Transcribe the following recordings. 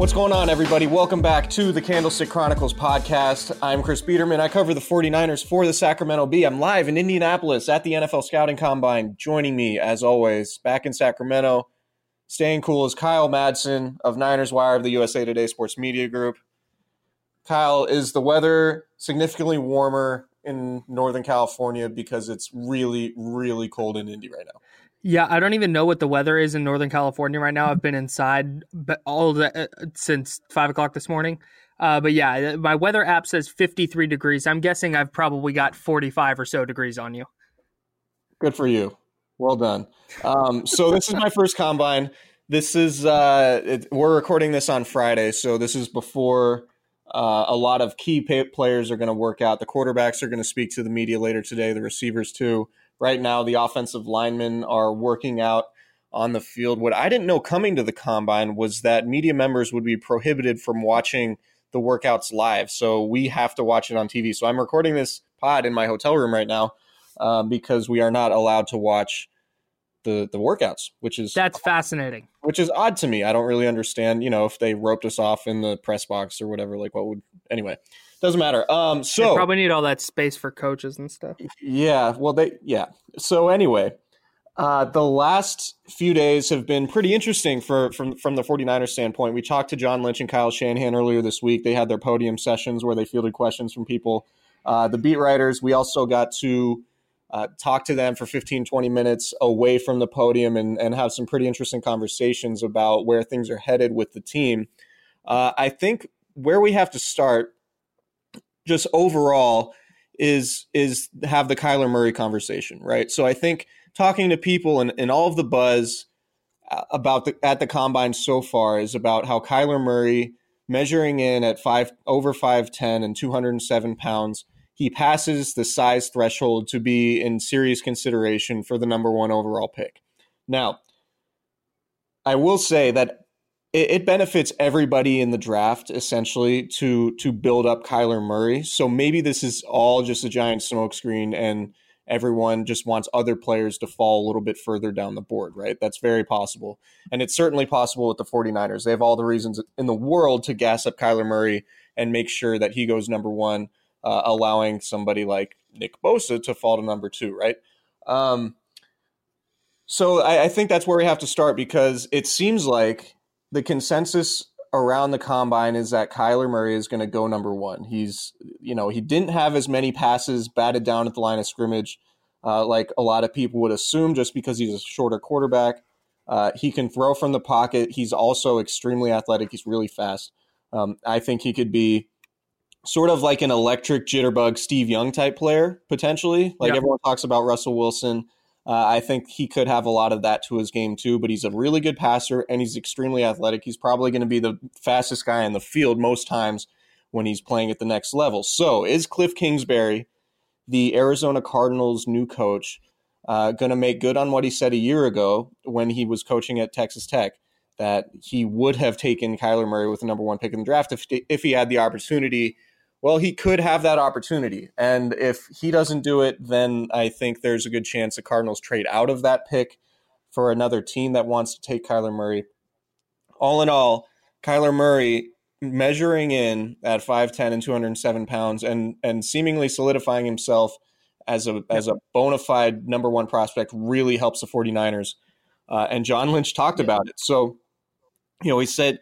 What's going on, everybody? Welcome back to the Candlestick Chronicles podcast. I'm Chris Biederman. I cover the 49ers for the Sacramento Bee. I'm live in Indianapolis at the NFL Scouting Combine. Joining me, as always, back in Sacramento, staying cool, is Kyle Madsen of Niners Wire of the USA Today Sports Media Group. Kyle, is the weather significantly warmer in Northern California because it's really, really cold in Indy right now? Yeah, I don't even know what the weather is in Northern California right now. I've been inside all the, uh, since five o'clock this morning. Uh, but yeah, my weather app says 53 degrees. I'm guessing I've probably got 45 or so degrees on you. Good for you. Well done. Um, so this is my first combine. This is uh, it, we're recording this on Friday, so this is before uh, a lot of key players are going to work out. The quarterbacks are going to speak to the media later today. The receivers too right now the offensive linemen are working out on the field. What I didn't know coming to the combine was that media members would be prohibited from watching the workouts live. So we have to watch it on TV. So I'm recording this pod in my hotel room right now uh, because we are not allowed to watch the the workouts, which is that's fascinating. Which is odd to me. I don't really understand. You know, if they roped us off in the press box or whatever, like what would anyway. Doesn't matter. Um, so they probably need all that space for coaches and stuff. Yeah. Well, they yeah. So anyway, uh, the last few days have been pretty interesting for from from the 49ers standpoint. We talked to John Lynch and Kyle Shanahan earlier this week. They had their podium sessions where they fielded questions from people. Uh, the beat writers, we also got to uh, talk to them for 15, 20 minutes away from the podium and, and have some pretty interesting conversations about where things are headed with the team. Uh, I think where we have to start just overall is is have the Kyler Murray conversation, right? So I think talking to people and, and all of the buzz uh, about the at the combine so far is about how Kyler Murray measuring in at five over five ten and two hundred and seven pounds, he passes the size threshold to be in serious consideration for the number one overall pick. Now, I will say that it, it benefits everybody in the draft essentially to to build up Kyler Murray. So maybe this is all just a giant smokescreen and everyone just wants other players to fall a little bit further down the board, right? That's very possible. And it's certainly possible with the 49ers. They have all the reasons in the world to gas up Kyler Murray and make sure that he goes number one, uh, allowing somebody like Nick Bosa to fall to number two, right? Um, so I, I think that's where we have to start because it seems like the consensus around the combine is that Kyler Murray is going to go number one. He's, you know, he didn't have as many passes batted down at the line of scrimmage uh, like a lot of people would assume just because he's a shorter quarterback. Uh, he can throw from the pocket. He's also extremely athletic. He's really fast. Um, I think he could be sort of like an electric jitterbug Steve Young type player potentially. Like Yeah. everyone talks about Russell Wilson. Uh, I think he could have a lot of that to his game too, but he's a really good passer and he's extremely athletic. He's probably going to be the fastest guy in the field most times when he's playing at the next level. So, is Cliff Kingsbury, the Arizona Cardinals' new coach, uh, going to make good on what he said a year ago when he was coaching at Texas Tech? That he would have taken Kyler Murray with the number one pick in the draft if, if he had the opportunity well, he could have that opportunity. And if he doesn't do it, then I think there's a good chance the Cardinals trade out of that pick for another team that wants to take Kyler Murray. All in all, Kyler Murray measuring in at 5'10 and 207 pounds and, and seemingly solidifying himself as a, as a bona fide number one prospect really helps the 49ers. Uh, and John Lynch talked about it. So, you know, he said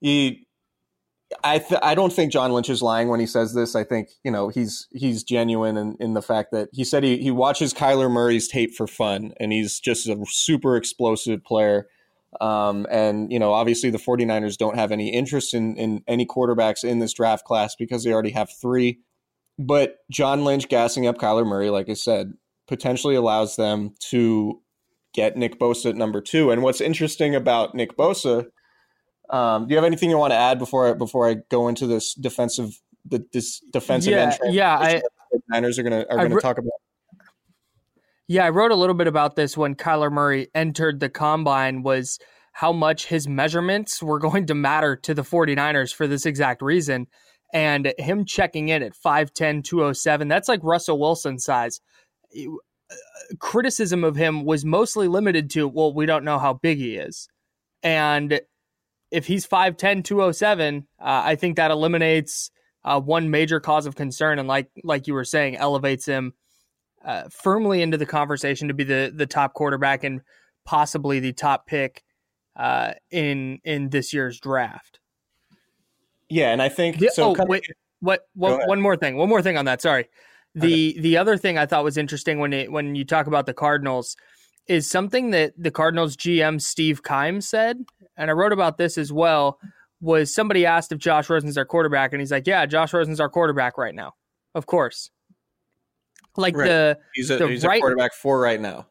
he I th- I don't think John Lynch is lying when he says this. I think you know he's he's genuine in, in the fact that he said he, he watches Kyler Murray's tape for fun and he's just a super explosive player. Um, and you know obviously the 49ers don't have any interest in in any quarterbacks in this draft class because they already have three. But John Lynch gassing up Kyler Murray, like I said, potentially allows them to get Nick Bosa at number two. And what's interesting about Nick Bosa um, do you have anything you want to add before I, before I go into this defensive the, this defensive Yeah, end yeah, I- the Niners are gonna are I gonna re- talk about? Yeah, I wrote a little bit about this when Kyler Murray entered the combine was how much his measurements were going to matter to the 49ers for this exact reason. And him checking in at 5'10, 207, that's like Russell Wilson size. Uh, Criticism of him was mostly limited to, well, we don't know how big he is. And if he's 5'10, 207, uh, I think that eliminates uh, one major cause of concern. And like like you were saying, elevates him uh, firmly into the conversation to be the the top quarterback and possibly the top pick uh, in in this year's draft. Yeah, and I think The- so. oh wait, what? Go One, more thing. One more thing on that. Sorry. The the other thing I thought was interesting when it, when you talk about the Cardinals is something that the Cardinals GM Steve Keim said, and I wrote about this as well. Was somebody asked if Josh Rosen's our quarterback, and he's like, "Yeah, Josh Rosen's our quarterback right now, of course." Like Right. the he's a the he's right- a quarterback for right now.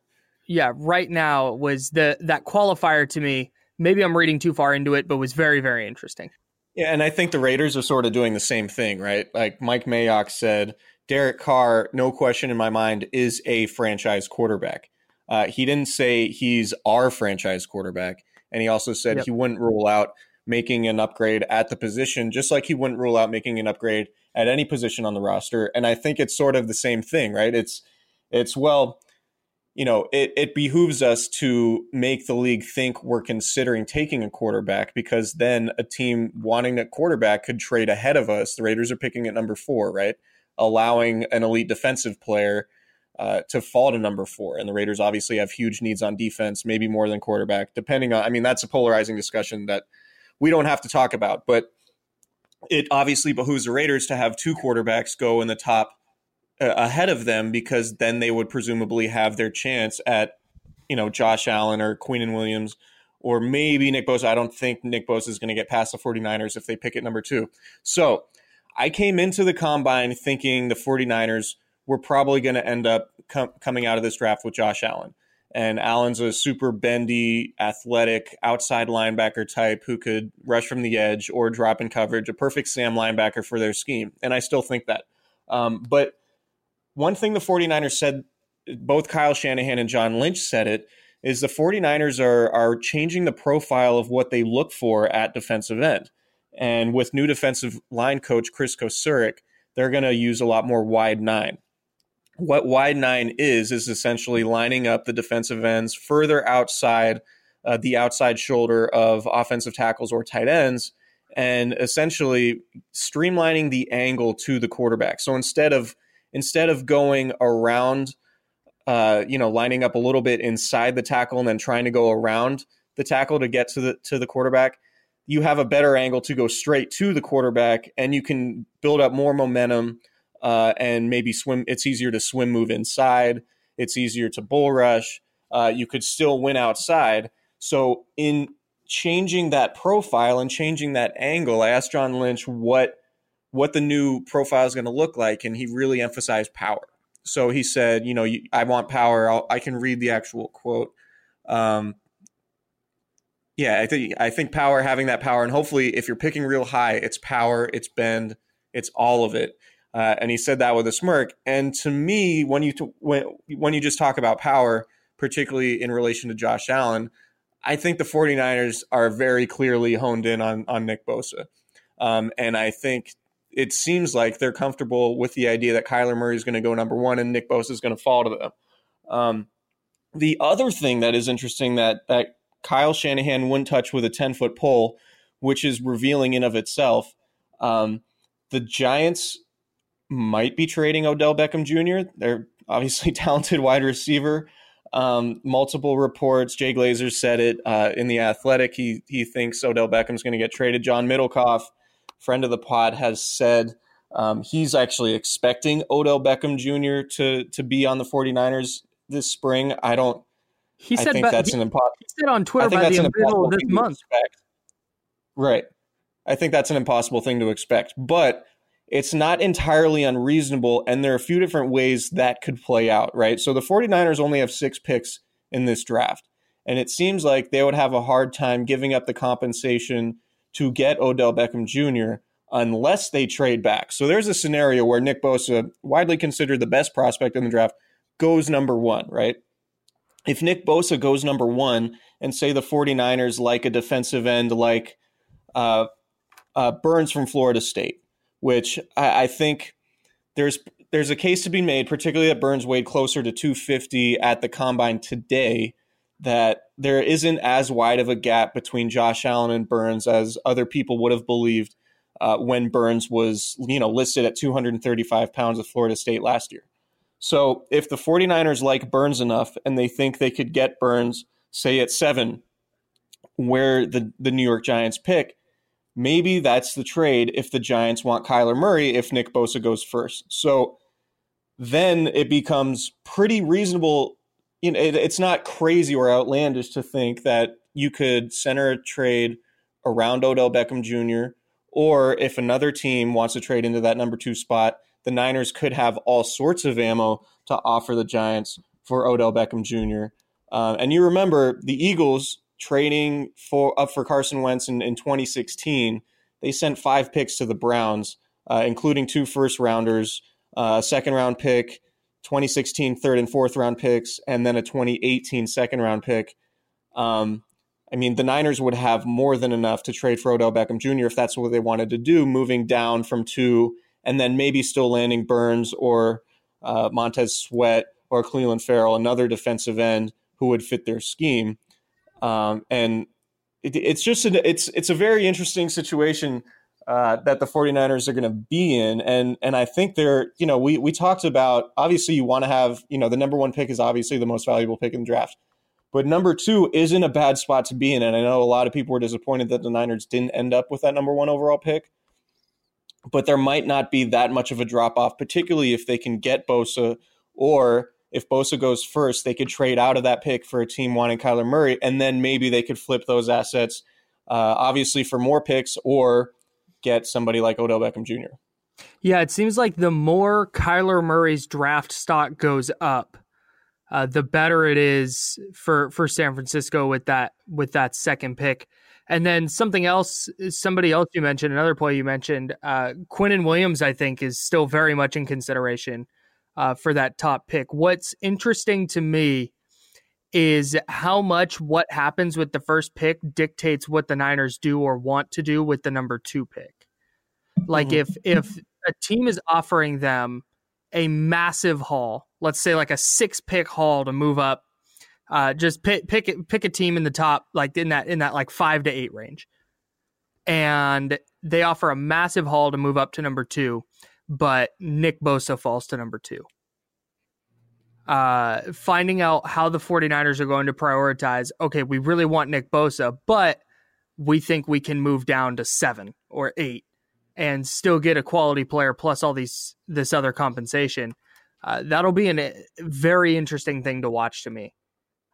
yeah, right now was the that qualifier to me. Maybe I'm reading too far into it, but was very very interesting. Yeah, and I think the Raiders are sort of doing the same thing, right? Like Mike Mayock said, Derek Carr, no question in my mind, is a franchise quarterback. Uh, he didn't say he's our franchise quarterback, and he also said Yep. he wouldn't rule out making an upgrade at the position, just like he wouldn't rule out making an upgrade at any position on the roster. And I think it's sort of the same thing, right? It's it's well, you know, it, it behooves us to make the league think we're considering taking a quarterback because then a team wanting a quarterback could trade ahead of us. The Raiders are picking at number four, right? Allowing an elite defensive player uh, to fall to number four. And the Raiders obviously have huge needs on defense, maybe more than quarterback, depending on, I mean, that's a polarizing discussion that we don't have to talk about. But it obviously behooves the Raiders to have two quarterbacks go in the top uh, ahead of them because then they would presumably have their chance at you know Josh Allen or Quinnen Williams or maybe Nick Bosa. I don't think Nick Bosa is going to get past the 49ers if they pick at number 2. So, I came into the combine thinking the 49ers were probably going to end up com- coming out of this draft with Josh Allen. And Allen's a super bendy, athletic, outside linebacker type who could rush from the edge or drop in coverage, a perfect Sam linebacker for their scheme. And I still think that. Um, but one thing the 49ers said, both Kyle Shanahan and John Lynch said it, is the 49ers are, are changing the profile of what they look for at defensive end. And with new defensive line coach Kris Kocurek, they're going to use a lot more wide nine. What wide nine is, is essentially lining up the defensive ends further outside uh, the outside shoulder of offensive tackles or tight ends and essentially streamlining the angle to the quarterback. So instead of instead of going around uh, you know, lining up a little bit inside the tackle and then trying to go around the tackle to get to the to the quarterback, you have a better angle to go straight to the quarterback, and you can build up more momentum uh, and maybe swim. It's easier to swim move inside. It's easier to bull rush. Uh, you could still win outside. So in changing that profile and changing that angle, I asked John Lynch what what the new profile is going to look like, and he really emphasized power. So he said, you know, I want power. I'll, i can read the actual quote. Um, yeah, I think I think power, having that power, and hopefully, if you're picking real high, it's power, it's bend, it's all of it. Uh, and he said that with a smirk. And to me, when you t- when when you just talk about power, particularly in relation to Josh Allen, I think the 49ers are very clearly honed in on on Nick Bosa. Um, and I think it seems like they're comfortable with the idea that Kyler Murray is going to go number one and Nick Bosa is going to fall to them. Um, the other thing that is interesting that that Kyle Shanahan wouldn't touch with a 10 foot pole, which is revealing in of itself. Um, the Giants might be trading Odell Beckham Jr. They're obviously talented wide receiver. Um, multiple reports. Jay Glazer said it uh, in the Athletic. He he thinks Odell Beckham's going to get traded. John Middlekauff, friend of the pod, has said um, he's actually expecting Odell Beckham Jr. to to be on the 49ers this spring. I don't. He said I think that's he, an impossible. He said on Twitter by the middle of this month. Right. I think that's an impossible thing to expect, but it's not entirely unreasonable. And there are a few different ways that could play out, right? So the 49ers only have six picks in this draft. And it seems like they would have a hard time giving up the compensation to get Odell Beckham Jr. unless they trade back. So there's a scenario where Nick Bosa, widely considered the best prospect in the draft, goes number one, right? If Nick Bosa goes number one, and say the 49ers like a defensive end like uh, uh, Burns from Florida State, which I, I think there's there's a case to be made, particularly that Burns weighed closer to 250 at the combine today, that there isn't as wide of a gap between Josh Allen and Burns as other people would have believed uh, when Burns was, you know, listed at 235 pounds at Florida State last year. So if the 49ers like Burns enough and they think they could get Burns, say at seven, where the, the New York Giants pick, maybe that's the trade if the Giants want Kyler Murray if Nick Bosa goes first. So then it becomes pretty reasonable. You know, it, it's not crazy or outlandish to think that you could center a trade around Odell Beckham Jr. Or if another team wants to trade into that number two spot, the Niners could have all sorts of ammo to offer the Giants for Odell Beckham Jr. Uh, and you remember the Eagles trading for up for Carson Wentz in, in 2016, they sent five picks to the Browns, uh, including two first rounders, uh, a second round pick, 2016 third and fourth round picks, and then a 2018 second round pick. Um, I mean, the Niners would have more than enough to trade for Odell Beckham Jr. if that's what they wanted to do, moving down from two and then maybe still landing Burns or uh, Montez Sweat or Clelin Ferrell, another defensive end who would fit their scheme. Um, and it, it's just a, it's it's a very interesting situation uh, that the 49ers are going to be in. And and I think they're, you know, we we talked about obviously you want to have, you know, the number one pick is obviously the most valuable pick in the draft. But number two isn't a bad spot to be in. And I know a lot of people were disappointed that the Niners didn't end up with that number one overall pick. But there might not be that much of a drop off, particularly if they can get Bosa or if Bosa goes first, they could trade out of that pick for a team wanting Kyler Murray, and then maybe they could flip those assets, uh, obviously for more picks or get somebody like Odell Beckham Jr. Yeah, it seems like the more Kyler Murray's draft stock goes up, uh, the better it is for for San Francisco with that with that second pick. And then something else, somebody else you mentioned, another play you mentioned, uh, and Williams, I think, is still very much in consideration uh, for that top pick. What's interesting to me is how much what happens with the first pick dictates what the Niners do or want to do with the number two pick. Like mm-hmm. if if a team is offering them a massive haul, let's say like a six pick haul to move up, uh, just pick pick pick a team in the top like in that in that like five to eight range, and they offer a massive haul to move up to number two but Nick Bosa falls to number two. Uh, finding out how the 49ers are going to prioritize, okay, we really want Nick Bosa, but we think we can move down to seven or eight and still get a quality player plus all these this other compensation. Uh, that'll be a very interesting thing to watch to me,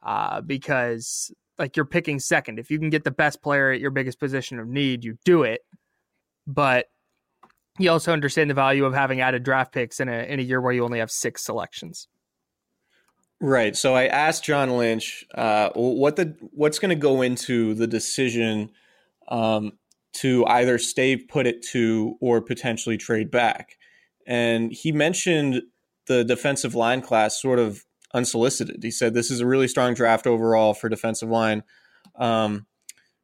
uh, because like you're picking second. If you can get the best player at your biggest position of need, you do it. But you also understand the value of having added draft picks in a in a year where you only have six selections. Right. So I asked John Lynch uh, what the what's going to go into the decision um, to either stay put at two or potentially trade back, and he mentioned the defensive line class sort of unsolicited. He said this is a really strong draft overall for defensive line. Um,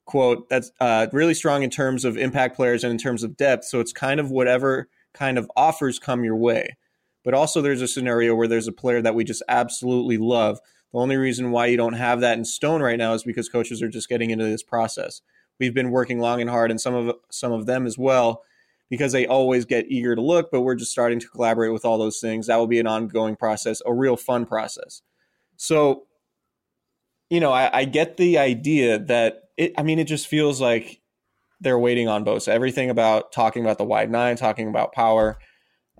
quote that's uh, really strong in terms of impact players and in terms of depth. So it's kind of whatever kind of offers come your way. But also, there's a scenario where there's a player that we just absolutely love. The only reason why you don't have that in stone right now is because coaches are just getting into this process. We've been working long and hard, and some of some of them as well, because they always get eager to look. But we're just starting to collaborate with all those things. That will be an ongoing process, a real fun process. So, you know, I, I get the idea that it. I mean, it just feels like they're waiting on Bosa. Everything about talking about the wide nine, talking about power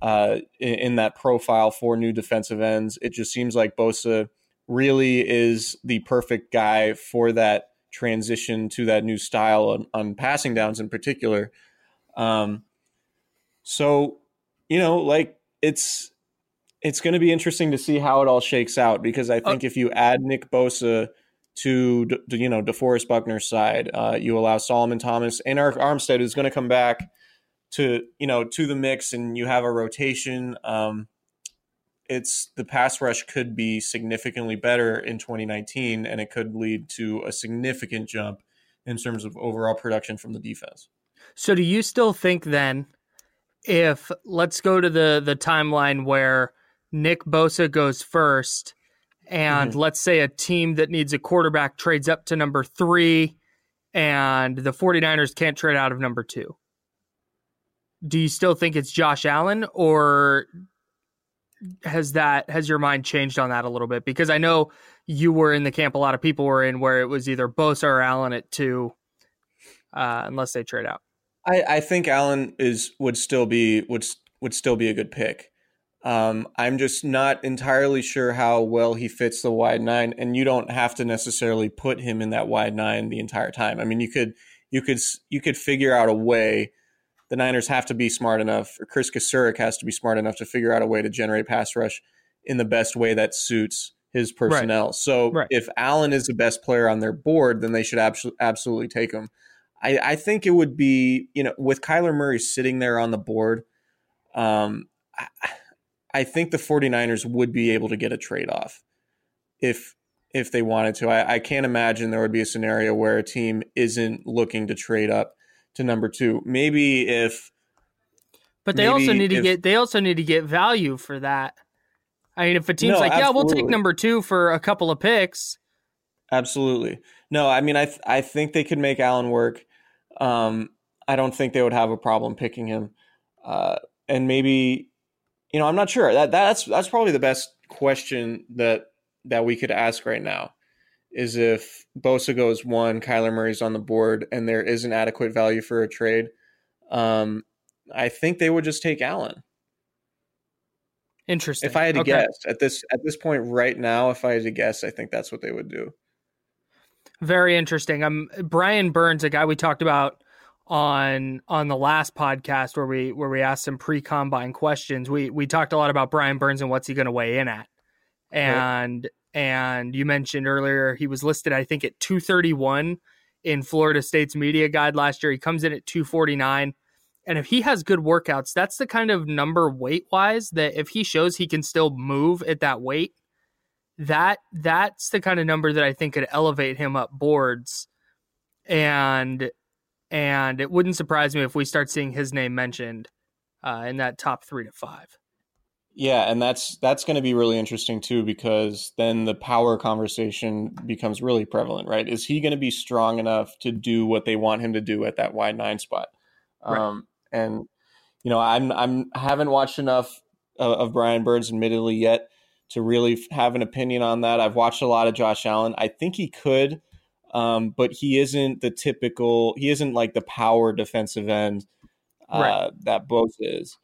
uh, in, in, that profile for new defensive ends. It just seems like Bosa really is the perfect guy for that transition to that new style on, on passing downs in particular. Um, so, you know, like it's it's going to be interesting to see how it all shakes out because I think uh, if you add Nick Bosa to you know DeForest Buckner's side, uh, you allow Solomon Thomas and Arik Armstead is going to come back to you know to the mix and you have a rotation. Um, it's the pass rush could be significantly better in 2019 and it could lead to a significant jump in terms of overall production from the defense. So do you still think then if let's go to the the timeline where Nick Bosa goes first and mm-hmm. let's say a team that needs a quarterback trades up to number 3 and the 49ers can't trade out of number 2 do you still think it's Josh Allen or has that has your mind changed on that a little bit? Because I know you were in the camp a lot of people were in where it was either Bosa or Allen at two, uh, unless they trade out. I, I think Allen is would still be would would still be a good pick. Um, I'm just not entirely sure how well he fits the wide nine, and you don't have to necessarily put him in that wide nine the entire time. I mean, you could you could you could figure out a way the Niners have to be smart enough, or Kris Kocurek has to be smart enough to figure out a way to generate pass rush in the best way that suits his personnel. Right. So right. if Allen is the best player on their board, then they should abso- absolutely take him. I, I, think it would be, you know, with Kyler Murray sitting there on the board, um, I, I think the 49ers would be able to get a trade off if if they wanted to. I, I can't imagine there would be a scenario where a team isn't looking to trade up to number two. Maybe if But they also need to get they also need to get value for that. I mean if a team's no, like, absolutely. Yeah, we'll take number two for a couple of picks. Absolutely. No, I mean I th- I think they could make Allen work. Um I don't think they would have a problem picking him. Uh and maybe you know, I'm not sure. That that's that's probably the best question that that we could ask right now is if Bosa goes one, Kyler Murray's on the board, and there is an adequate value for a trade. Um, I think they would just take Allen. Interesting. If I had to okay. guess at this at this point right now, if I had to guess, I think that's what they would do. Very interesting. Um, Brian Burns, a guy we talked about on on the last podcast where we where we asked some pre combine questions. We we talked a lot about Brian Burns and what's he going to weigh in at, and and you mentioned earlier he was listed, I think, at 231 in Florida State's media guide last year. He comes in at 249. And if he has good workouts, that's the kind of number weight wise that if he shows he can still move at that weight, that that's the kind of number that I think could elevate him up boards. And and it wouldn't surprise me if we start seeing his name mentioned uh, in that top three to five. Yeah, and that's that's going to be really interesting too because then the power conversation becomes really prevalent, right? Is he going to be strong enough to do what they want him to do at that wide nine spot? Right. Um, and you know, I'm I'm haven't watched enough of, of Brian Burns, admittedly, yet to really have an opinion on that. I've watched a lot of Josh Allen. I think he could, um, but he isn't the typical. He isn't like the power defensive end uh, right. that Bosa is.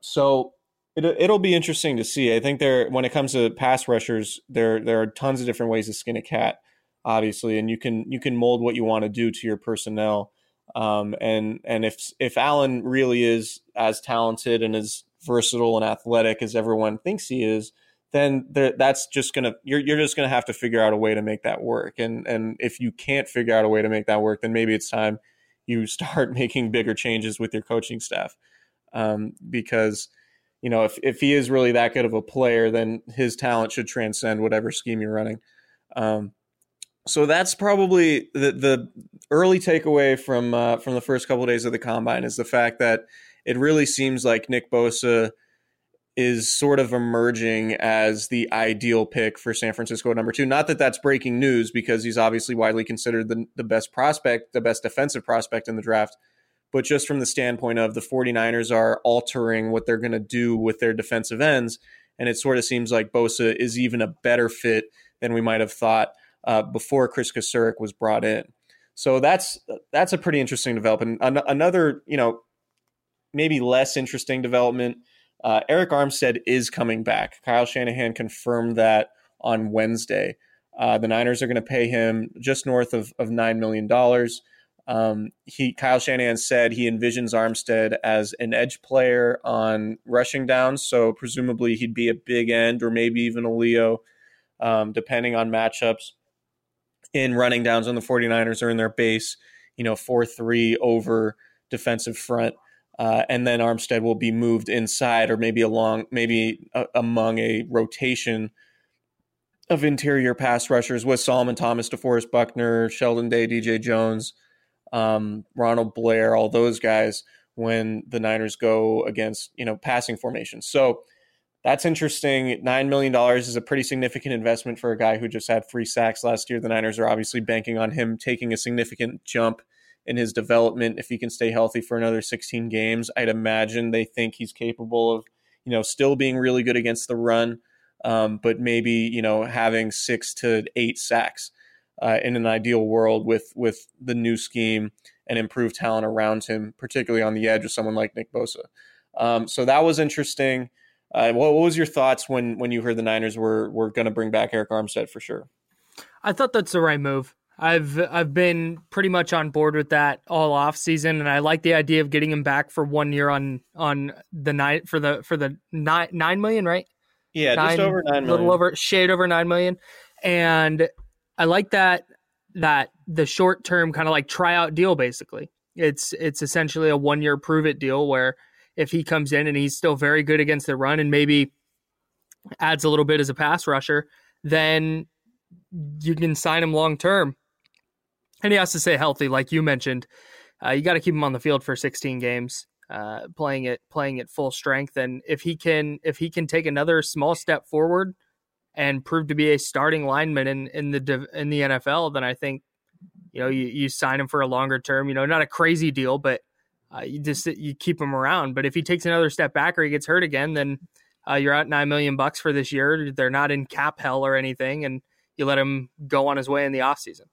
So it, it'll be interesting to see. I think there, when it comes to pass rushers, there there are tons of different ways to skin a cat, obviously, and you can you can mold what you want to do to your personnel Um, and and if if Allen really is as talented and as versatile and athletic as everyone thinks he is, then that's just gonna you're you're just gonna have to figure out a way to make that work. And and if you can't figure out a way to make that work, then maybe it's time you start making bigger changes with your coaching staff, um, because you know if if he is really that good of a player, then his talent should transcend whatever scheme you're running. Um, so that's probably the the early takeaway from uh, from the first couple of days of the combine is the fact that it really seems like Nick Bosa is sort of emerging as the ideal pick for San Francisco number two. Not that that's breaking news because he's obviously widely considered the, the best prospect, the best defensive prospect in the draft. But just from the standpoint of the 49ers are altering what they're going to do with their defensive ends. And it sort of seems like Bosa is even a better fit than we might have thought uh, before Kris Kocurek was brought in. So that's that's a pretty interesting development. An- another, you know, maybe less interesting development uh, Arik Armstead is coming back. Kyle Shanahan confirmed that on Wednesday. Uh, the Niners are going to pay him just north of, of $9 million. Um, he Kyle Shanahan said he envisions Armstead as an edge player on rushing downs, so presumably he'd be a big end or maybe even a Leo, um, depending on matchups. In running downs on the 49ers or in their base, you know, 4 3 over defensive front. Uh, and then Armstead will be moved inside or maybe along, maybe uh, among a rotation of interior pass rushers with Solomon Thomas, DeForest Buckner, Sheldon Day, DJ Jones, um, Ronald Blair, all those guys when the Niners go against you know passing formations. So that's interesting. Nine million dollars is a pretty significant investment for a guy who just had three sacks last year. The Niners are obviously banking on him taking a significant jump in his development if he can stay healthy for another 16 games. I'd imagine they think he's capable of, you know, still being really good against the run, um, but maybe you know having six to eight sacks uh, in an ideal world with with the new scheme and improved talent around him, particularly on the edge with someone like Nick Bosa. Um, so that was interesting. Uh, what, what was your thoughts when when you heard the Niners were were going to bring back Arik Armstead for sure? I thought that's the right move. I've I've been pretty much on board with that all off season, and I like the idea of getting him back for one year on on the night for the for the nine nine million, right? Yeah, nine, just over nine million, little over shade over nine million, and I like that that the short term kind of like tryout deal. Basically, it's it's essentially a one year prove it deal where if he comes in and he's still very good against the run and maybe adds a little bit as a pass rusher, then you can sign him long term and he has to stay healthy, like you mentioned. Uh, you got to keep him on the field for 16 games, uh, playing it playing at full strength. And if he can if he can take another small step forward and prove to be a starting lineman in in the in the NFL, then I think you know you, you sign him for a longer term. You know, not a crazy deal, but uh, you just you keep him around. But if he takes another step back or he gets hurt again, then uh, you're at nine million bucks for this year. They're not in cap hell or anything, and you let him go on his way in the offseason.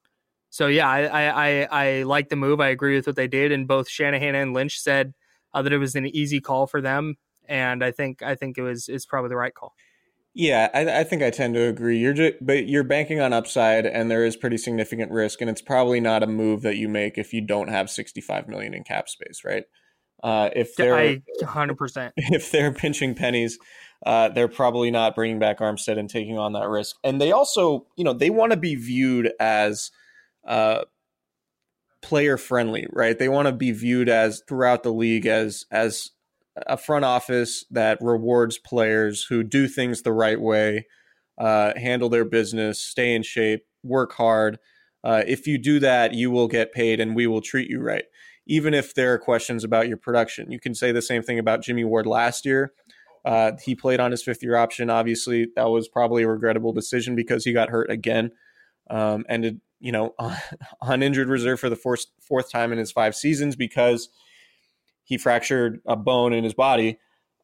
So yeah, I, I I like the move. I agree with what they did, and both Shanahan and Lynch said uh, that it was an easy call for them, and I think I think it was is probably the right call. Yeah, I, I, think I tend to agree. You're just, but you're banking on upside, and there is pretty significant risk, and it's probably not a move that you make if you don't have 65 million in cap space, right? Uh, if they're 100 percent if they're pinching pennies, uh, they're probably not bringing back Armstead and taking on that risk. And they also, you know, they want to be viewed as uh, player friendly, right? They want to be viewed as throughout the league as as a front office that rewards players who do things the right way, uh, handle their business, stay in shape, work hard. Uh, if you do that, you will get paid, and we will treat you right. Even if there are questions about your production, you can say the same thing about Jimmy Ward last year. Uh, he played on his fifth year option. Obviously, that was probably a regrettable decision because he got hurt again. Um, ended you know, on injured reserve for the fourth fourth time in his five seasons because he fractured a bone in his body.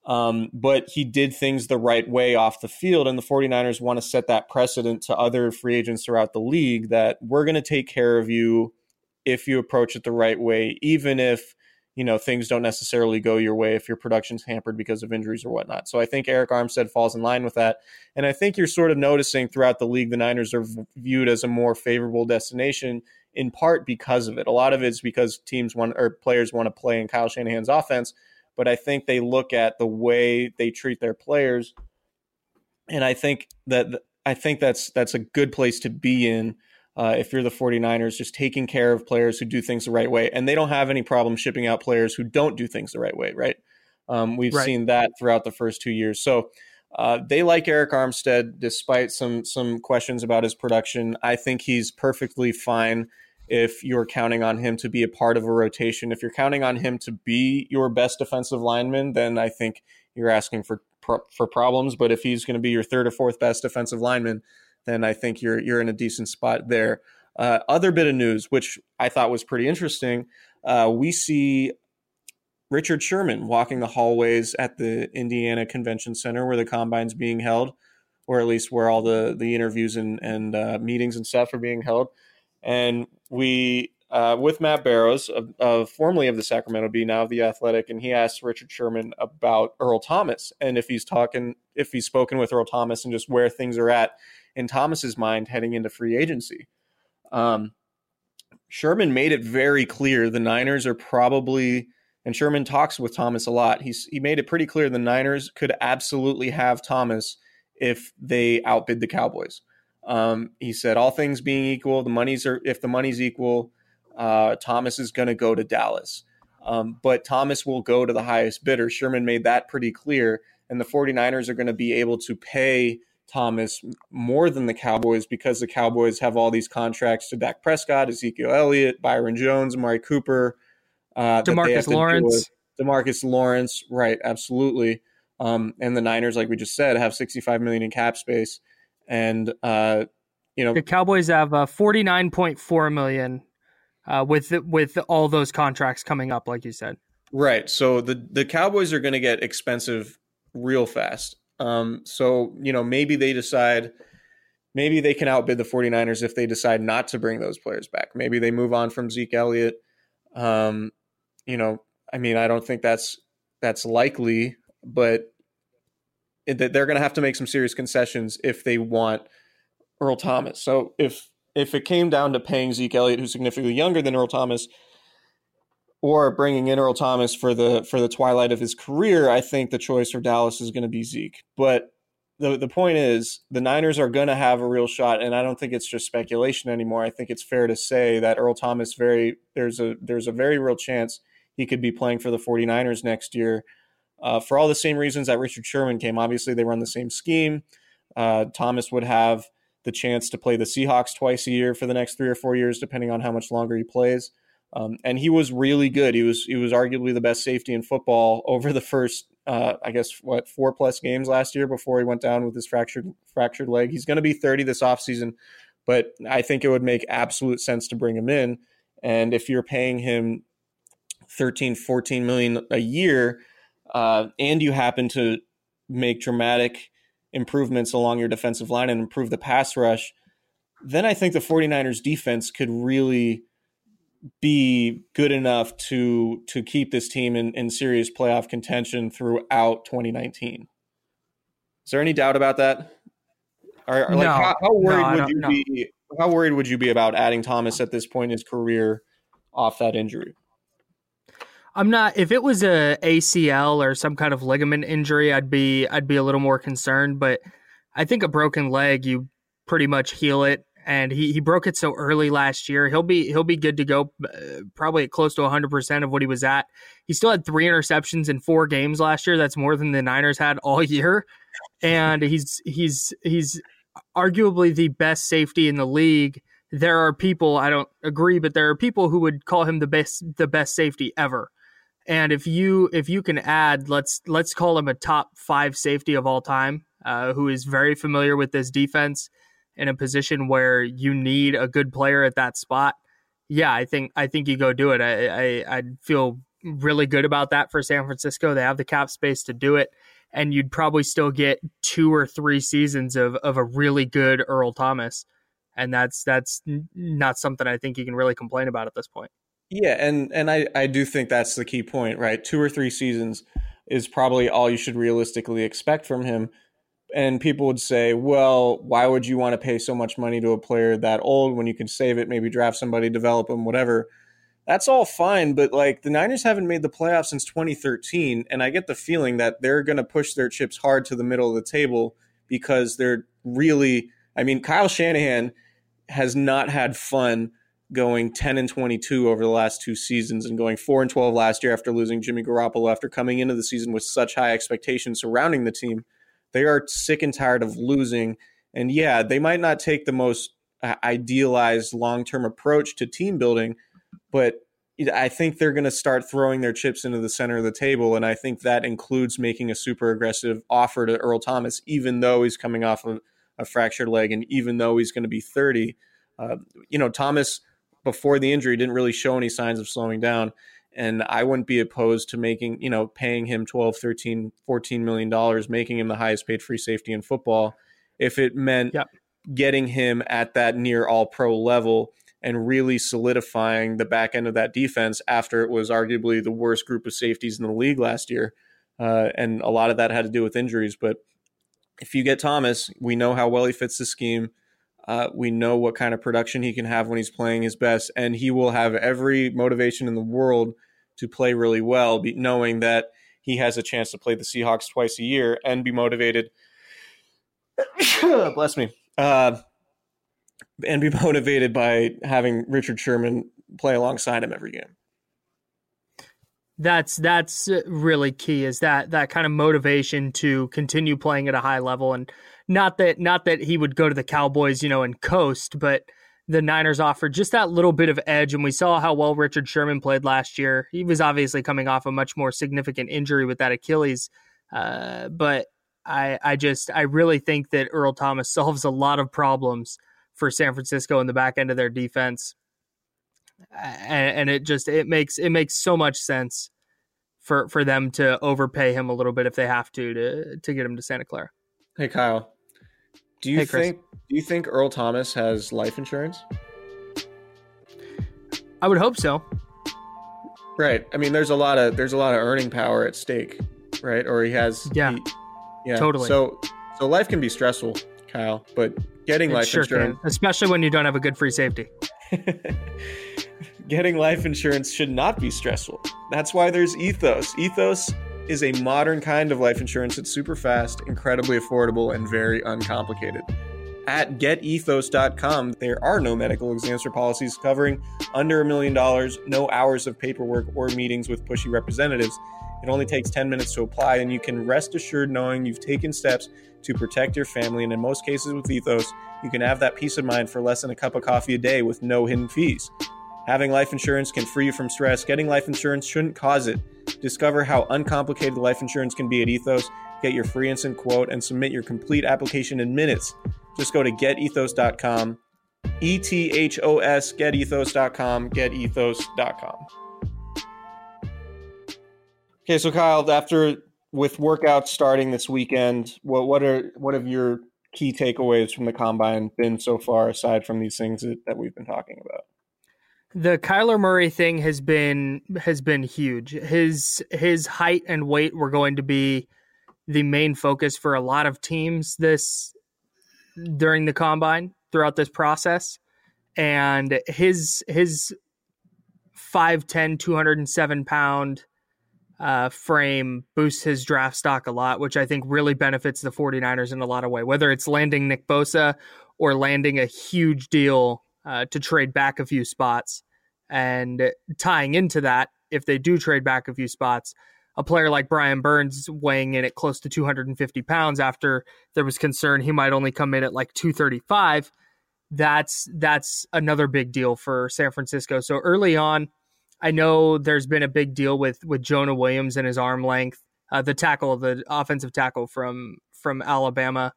Um, but he did things the right way off the field, and the 49ers want to set that precedent to other free agents throughout the league that we're going to take care of you if you approach it the right way, even if you know things don't necessarily go your way if your production's hampered because of injuries or whatnot. So I think Arik Armstead falls in line with that, and I think you're sort of noticing throughout the league the Niners are viewed as a more favorable destination in part because of it. A lot of it's because teams want or players want to play in Kyle Shanahan's offense, but I think they look at the way they treat their players, and I think that I think that's that's a good place to be in. Uh, if you're the 49ers, just taking care of players who do things the right way. And they don't have any problem shipping out players who don't do things the right way, right? Um, we've right. seen that throughout the first two years. So uh, they like Arik Armstead, despite some some questions about his production. I think he's perfectly fine if you're counting on him to be a part of a rotation. If you're counting on him to be your best defensive lineman, then I think you're asking for for problems. But if he's going to be your third or fourth best defensive lineman, then I think you're you're in a decent spot there. Uh, other bit of news, which I thought was pretty interesting, uh, we see Richard Sherman walking the hallways at the Indiana Convention Center where the combine's being held, or at least where all the the interviews and and uh, meetings and stuff are being held. And we uh, with Matt Barrows, of, of, formerly of the Sacramento Bee, now of the Athletic, and he asked Richard Sherman about Earl Thomas and if he's talking, if he's spoken with Earl Thomas and just where things are at in Thomas's mind heading into free agency. Um, Sherman made it very clear the Niners are probably and Sherman talks with Thomas a lot. He's he made it pretty clear the Niners could absolutely have Thomas if they outbid the Cowboys. Um, he said all things being equal, the money's are if the money's equal, uh, Thomas is going to go to Dallas. Um, but Thomas will go to the highest bidder. Sherman made that pretty clear, and the 49ers are going to be able to pay Thomas more than the Cowboys because the Cowboys have all these contracts to Dak Prescott, Ezekiel Elliott, Byron Jones, Amari Cooper, uh, Demarcus Lawrence. Demarcus Lawrence, right? Absolutely. Um, and the Niners, like we just said, have 65 million in cap space, and uh, you know the Cowboys have uh, 49.4 million uh, with with all those contracts coming up, like you said. Right. So the the Cowboys are going to get expensive real fast. Um, so you know maybe they decide maybe they can outbid the 49ers if they decide not to bring those players back. Maybe they move on from Zeke Elliott. Um, you know, I mean, I don't think that's that's likely, but it, they're going to have to make some serious concessions if they want Earl Thomas. So if if it came down to paying Zeke Elliott, who's significantly younger than Earl Thomas, or bringing in Earl Thomas for the for the twilight of his career, I think the choice for Dallas is going to be Zeke. But the the point is, the Niners are going to have a real shot, and I don't think it's just speculation anymore. I think it's fair to say that Earl Thomas very there's a there's a very real chance he could be playing for the 49ers next year uh, for all the same reasons that Richard Sherman came. Obviously, they run the same scheme. Uh, Thomas would have the chance to play the Seahawks twice a year for the next three or four years, depending on how much longer he plays. Um, and he was really good. He was he was arguably the best safety in football over the first, uh, I guess, what four plus games last year before he went down with his fractured fractured leg. He's going to be 30 this offseason, but I think it would make absolute sense to bring him in. And if you're paying him 13, 14 million a year, uh, and you happen to make dramatic improvements along your defensive line and improve the pass rush, then I think the 49ers defense could really be good enough to to keep this team in, in serious playoff contention throughout 2019. Is there any doubt about that? Or, or like no, how, how, worried no, would you no. be? How worried would you be about adding Thomas at this point in his career off that injury? I'm not. If it was a ACL or some kind of ligament injury, I'd be I'd be a little more concerned. But I think a broken leg, you pretty much heal it. And he, he broke it so early last year. He'll be he'll be good to go, uh, probably close to 100 percent of what he was at. He still had three interceptions in four games last year. That's more than the Niners had all year. And he's he's he's arguably the best safety in the league. There are people I don't agree, but there are people who would call him the best the best safety ever. And if you if you can add, let's let's call him a top five safety of all time, uh, who is very familiar with this defense in a position where you need a good player at that spot. Yeah, I think I think you go do it. I I i feel really good about that for San Francisco. They have the cap space to do it, and you'd probably still get two or three seasons of of a really good Earl Thomas, and that's that's not something I think you can really complain about at this point. Yeah, and and I I do think that's the key point, right? Two or three seasons is probably all you should realistically expect from him. And people would say, well, why would you want to pay so much money to a player that old when you can save it, maybe draft somebody, develop them, whatever? That's all fine, but like the Niners haven't made the playoffs since 2013, and I get the feeling that they're going to push their chips hard to the middle of the table because they're really, I mean, Kyle Shanahan has not had fun going 10 and 22 over the last two seasons and going 4 and 12 last year after losing Jimmy Garoppolo after coming into the season with such high expectations surrounding the team. They are sick and tired of losing. And yeah, they might not take the most uh, idealized long term approach to team building, but I think they're going to start throwing their chips into the center of the table. And I think that includes making a super aggressive offer to Earl Thomas, even though he's coming off of a fractured leg and even though he's going to be 30. Uh, you know, Thomas before the injury didn't really show any signs of slowing down and I wouldn't be opposed to making, you know, paying him 12, 13, 14 million dollars, making him the highest paid free safety in football if it meant yep. getting him at that near all pro level and really solidifying the back end of that defense after it was arguably the worst group of safeties in the league last year. Uh, and a lot of that had to do with injuries. But if you get Thomas, we know how well he fits the scheme. Uh, we know what kind of production he can have when he's playing his best, and he will have every motivation in the world to play really well, be, knowing that he has a chance to play the Seahawks twice a year and be motivated. bless me. Uh, and be motivated by having Richard Sherman play alongside him every game. That's that's really key. Is that that kind of motivation to continue playing at a high level and not that not that he would go to the Cowboys, you know, and coast, but the Niners offered just that little bit of edge. And we saw how well Richard Sherman played last year. He was obviously coming off a much more significant injury with that Achilles. Uh, but I, I just, I really think that Earl Thomas solves a lot of problems for San Francisco in the back end of their defense. And, and it just, it makes, it makes so much sense for, for them to overpay him a little bit if they have to, to, to get him to Santa Clara. Hey, Kyle. Do you hey, think do you think Earl Thomas has life insurance? I would hope so. Right. I mean, there's a lot of there's a lot of earning power at stake, right? Or he has yeah, he, yeah. Totally. So so life can be stressful, Kyle, but getting it life sure insurance, can. especially when you don't have a good free safety. getting life insurance should not be stressful. That's why there's Ethos. Ethos is a modern kind of life insurance It's super fast, incredibly affordable, and very uncomplicated. At getethos.com, there are no medical exams or policies covering under a million dollars, no hours of paperwork or meetings with pushy representatives. It only takes 10 minutes to apply, and you can rest assured knowing you've taken steps to protect your family. And in most cases with Ethos, you can have that peace of mind for less than a cup of coffee a day with no hidden fees. Having life insurance can free you from stress. Getting life insurance shouldn't cause it. Discover how uncomplicated life insurance can be at Ethos. Get your free instant quote and submit your complete application in minutes. Just go to getethos.com. E T H O S, getethos.com, getethos.com. Okay, so Kyle, after with workouts starting this weekend, what what are what have your key takeaways from the combine been so far, aside from these things that, that we've been talking about? The Kyler Murray thing has been has been huge. His his height and weight were going to be the main focus for a lot of teams this during the combine throughout this process and his his 5'10 207 pound uh, frame boosts his draft stock a lot which i think really benefits the 49ers in a lot of way whether it's landing nick bosa or landing a huge deal uh, to trade back a few spots. And tying into that, if they do trade back a few spots, a player like Brian Burns weighing in at close to 250 pounds after there was concern he might only come in at like 235. That's that's another big deal for San Francisco. So early on, I know there's been a big deal with with Jonah Williams and his arm length, uh, the tackle, the offensive tackle from from Alabama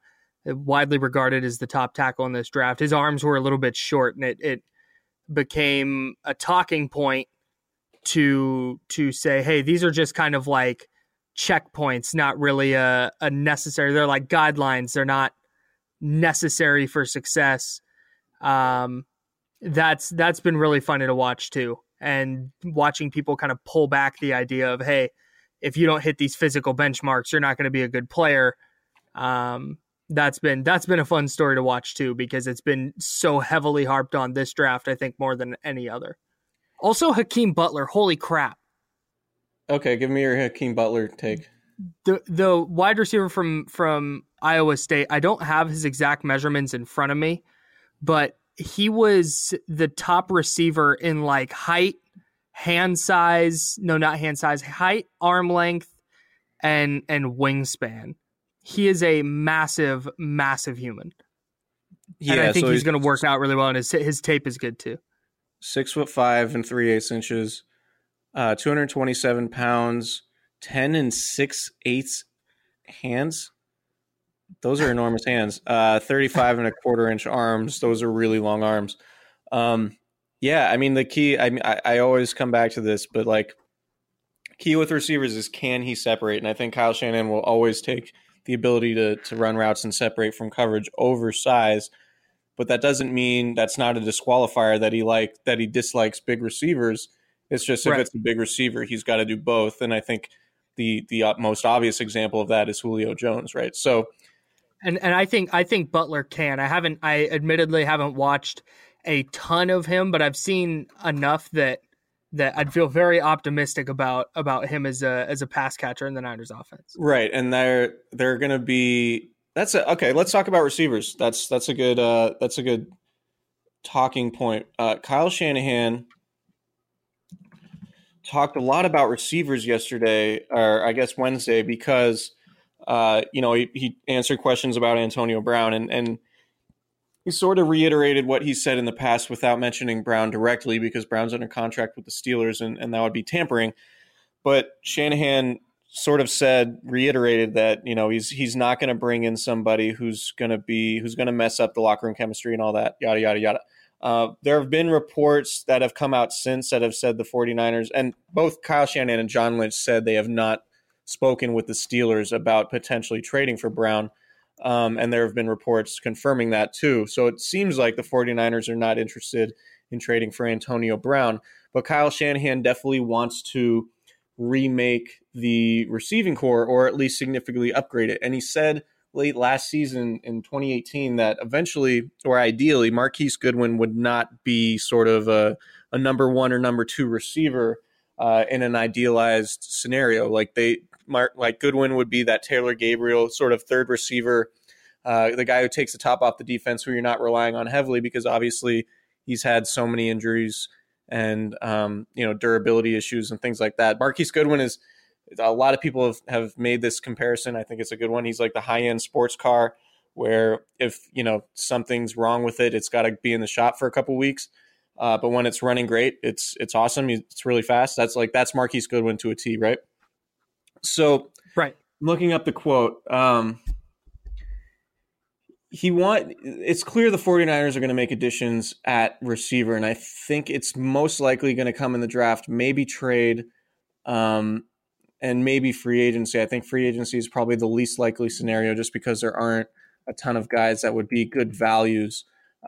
widely regarded as the top tackle in this draft. His arms were a little bit short, and it, it became a talking point to to say, hey, these are just kind of like checkpoints, not really a, a necessary. They're like guidelines. They're not necessary for success. Um, that's that's been really funny to watch too, and watching people kind of pull back the idea of, hey, if you don't hit these physical benchmarks, you're not going to be a good player. Um, that's been that's been a fun story to watch too because it's been so heavily harped on this draft. I think more than any other. Also, Hakeem Butler. Holy crap! Okay, give me your Hakeem Butler take. The the wide receiver from from Iowa State. I don't have his exact measurements in front of me, but he was the top receiver in like height, hand size. No, not hand size. Height, arm length, and and wingspan he is a massive, massive human. Yeah, and I think so he's, he's going to work out really well, and his his tape is good too. Six foot five and three eighths inches, uh, two hundred twenty seven pounds, ten and six eighths hands. Those are enormous hands. Uh, thirty five and a quarter inch arms. Those are really long arms. Um, yeah, I mean the key. I, I I always come back to this, but like key with receivers is can he separate? And I think Kyle Shanahan will always take the ability to to run routes and separate from coverage over size. But that doesn't mean that's not a disqualifier that he like that he dislikes big receivers. It's just right. if it's a big receiver, he's got to do both. And I think the the uh, most obvious example of that is Julio Jones, right? So, and and I think I think Butler can. I haven't. I admittedly haven't watched a ton of him, but I've seen enough that that I'd feel very optimistic about about him as a as a pass catcher in the Niners offense. Right, and they're they're going to be that's a, okay. Let's talk about receivers. That's that's a good uh, that's a good talking point. Uh, Kyle Shanahan talked a lot about receivers yesterday, or I guess Wednesday, because uh, you know he, he answered questions about Antonio Brown and and he sort of reiterated what he said in the past without mentioning Brown directly because Brown's under contract with the Steelers and, and that would be tampering. But Shanahan sort of said, reiterated that, you know, he's he's not going to bring in somebody who's going to be who's to mess up the locker room chemistry and all that, yada yada yada. Uh, there have been reports that have come out since that have said the 49ers and both Kyle Shanahan and John Lynch said they have not spoken with the Steelers about potentially trading for Brown. Um, and there have been reports confirming that too. So it seems like the 49ers are not interested in trading for Antonio Brown. But Kyle Shanahan definitely wants to remake the receiving corps or at least significantly upgrade it. And he said late last season in 2018 that eventually or ideally Marquise Goodwin would not be sort of a, a number one or number two receiver uh, in an idealized scenario. Like they Mark, like Goodwin would be that Taylor Gabriel sort of third receiver, uh, the guy who takes the top off the defense, who you're not relying on heavily because obviously he's had so many injuries and um, you know durability issues and things like that. Marquise Goodwin is a lot of people have, have made this comparison. I think it's a good one. He's like the high end sports car where if you know something's wrong with it, it's got to be in the shop for a couple weeks. Uh, but when it's running great, it's it's awesome. It's really fast. That's like that's Marquise Goodwin to a T, right? So, right, looking up the quote, um, he want it's clear the 49ers are going to make additions at receiver and i think it's most likely going to come in the draft maybe trade um, and maybe free agency. I think free agency is probably the least likely scenario just because there aren't a ton of guys that would be good values.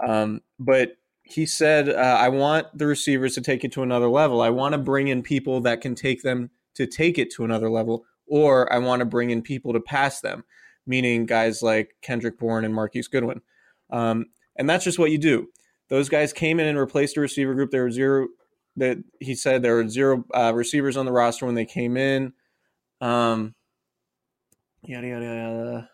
Um, but he said uh, i want the receivers to take it to another level. I want to bring in people that can take them to take it to another level, or I want to bring in people to pass them, meaning guys like Kendrick Bourne and Marquise Goodwin. Um, and that's just what you do. Those guys came in and replaced a receiver group. There were zero. That he said there were zero uh, receivers on the roster when they came in. Um, yada yada yada.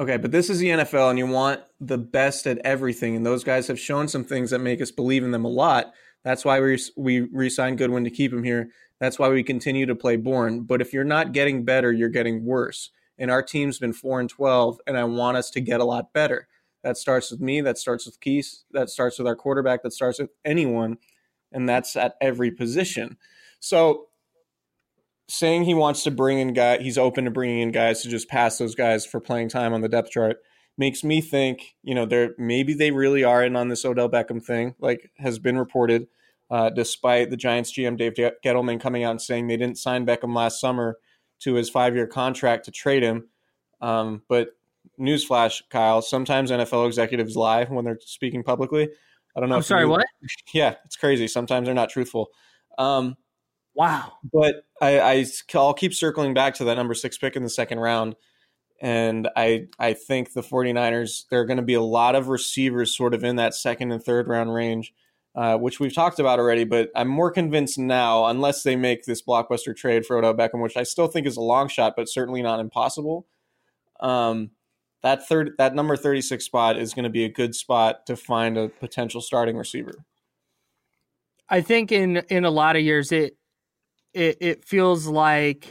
Okay, but this is the NFL, and you want the best at everything. And those guys have shown some things that make us believe in them a lot. That's why we we re-signed Goodwin to keep him here. That's why we continue to play Bourne. But if you're not getting better, you're getting worse. And our team's been four and twelve, and I want us to get a lot better. That starts with me. That starts with Keys. That starts with our quarterback. That starts with anyone, and that's at every position. So, saying he wants to bring in guys, he's open to bringing in guys to just pass those guys for playing time on the depth chart makes me think, you know, they're maybe they really are in on this Odell Beckham thing, like has been reported, uh, despite the Giants GM Dave Gettleman coming out and saying they didn't sign Beckham last summer to his five year contract to trade him. Um, but newsflash, Kyle, sometimes NFL executives lie when they're speaking publicly. I don't know. I'm sorry, what? Yeah, it's crazy. Sometimes they're not truthful. Um, wow. But I, I, I'll keep circling back to that number six pick in the second round And I I think the 49ers, there are going to be a lot of receivers sort of in that second and third round range, uh, which we've talked about already. But I'm more convinced now, unless they make this blockbuster trade for Odell Beckham, which I still think is a long shot, but certainly not impossible. Um, that third that number 36 spot is going to be a good spot to find a potential starting receiver. I think in in a lot of years it it it feels like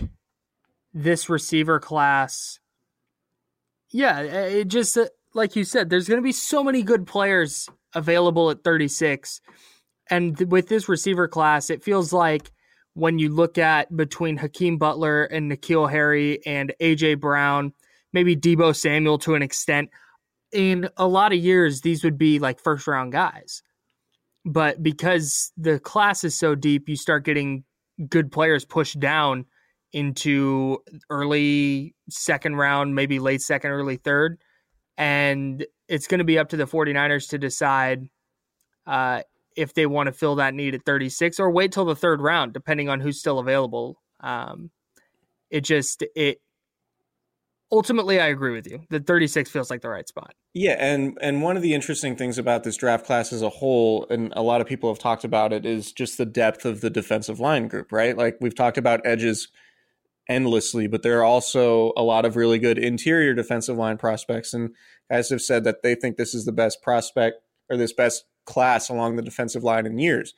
this receiver class yeah, it just uh, like you said there's going to be so many good players available at 36 and with this receiver class it feels like when you look at between Hakeem Butler and N'Keal Harry and AJ Brown maybe Deebo Samuel to an extent. In a lot of years, these would be like first round guys. But because the class is so deep, you start getting good players pushed down into early second round, maybe late second, early third. And it's going to be up to the 49ers to decide uh, if they want to fill that need at 36 or wait till the third round, depending on who's still available. Um, it just, it, ultimately, I agree with you. The 36 feels like the right spot. Yeah, and and one of the interesting things about this draft class as a whole, and a lot of people have talked about it, is just the depth of the defensive line group. Right, like we've talked about edges endlessly, but there are also a lot of really good interior defensive line prospects, and guys have said that they think this is the best prospect or this best class along the defensive line in years.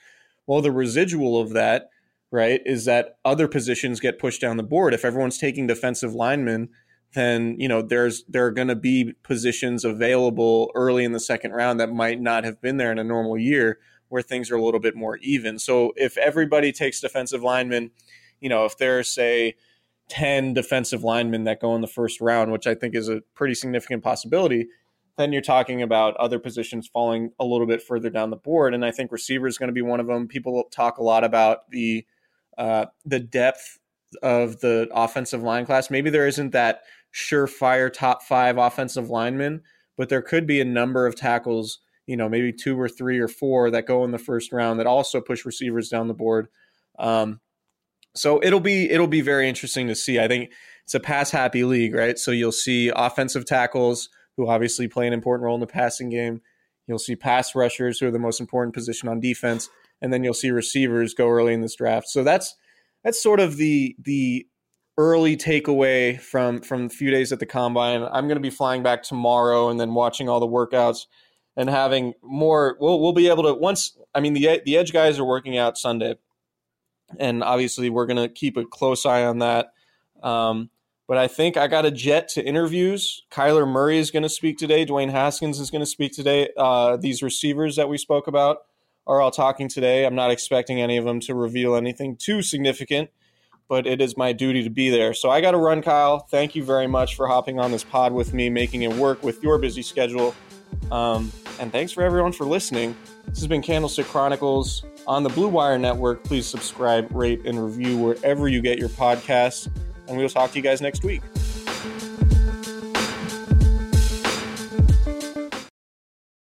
Well, the residual of that, right, is that other positions get pushed down the board. If everyone's taking defensive linemen then you know there's there are going to be positions available early in the second round that might not have been there in a normal year where things are a little bit more even. So if everybody takes defensive linemen, you know, if there's say 10 defensive linemen that go in the first round, which I think is a pretty significant possibility, then you're talking about other positions falling a little bit further down the board. And I think receiver is going to be one of them. People talk a lot about the uh, the depth of the offensive line class. Maybe there isn't that surefire top five offensive linemen, but there could be a number of tackles, you know, maybe two or three or four that go in the first round that also push receivers down the board. Um, so it'll be it'll be very interesting to see. I think it's a pass happy league, right? So you'll see offensive tackles who obviously play an important role in the passing game. You'll see pass rushers who are the most important position on defense, and then you'll see receivers go early in this draft. So that's that's sort of the the early takeaway from from a few days at the combine. I'm going to be flying back tomorrow and then watching all the workouts and having more. We'll we'll be able to once. I mean the the edge guys are working out Sunday, and obviously we're going to keep a close eye on that. Um, but I think I got a jet to interviews. Kyler Murray is going to speak today. Dwayne Haskins is going to speak today. Uh, these receivers that we spoke about are all talking today. I'm not expecting any of them to reveal anything too significant but it is my duty to be there. So I got to run, Kyle. Thank you very much for hopping on this pod with me, making it work with your busy schedule. Um, and thanks for everyone for listening. This has been Candlestick Chronicles on the Blue Wire Network. Please subscribe, rate, and review wherever you get your podcasts. And we will talk to you guys next week.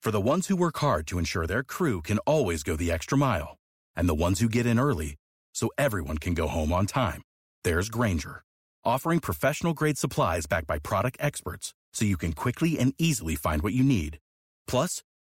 For the ones who work hard to ensure their crew can always go the extra mile, and the ones who get in early so everyone can go home on time. There's Grainger, offering professional grade supplies backed by product experts so you can quickly and easily find what you need. Plus,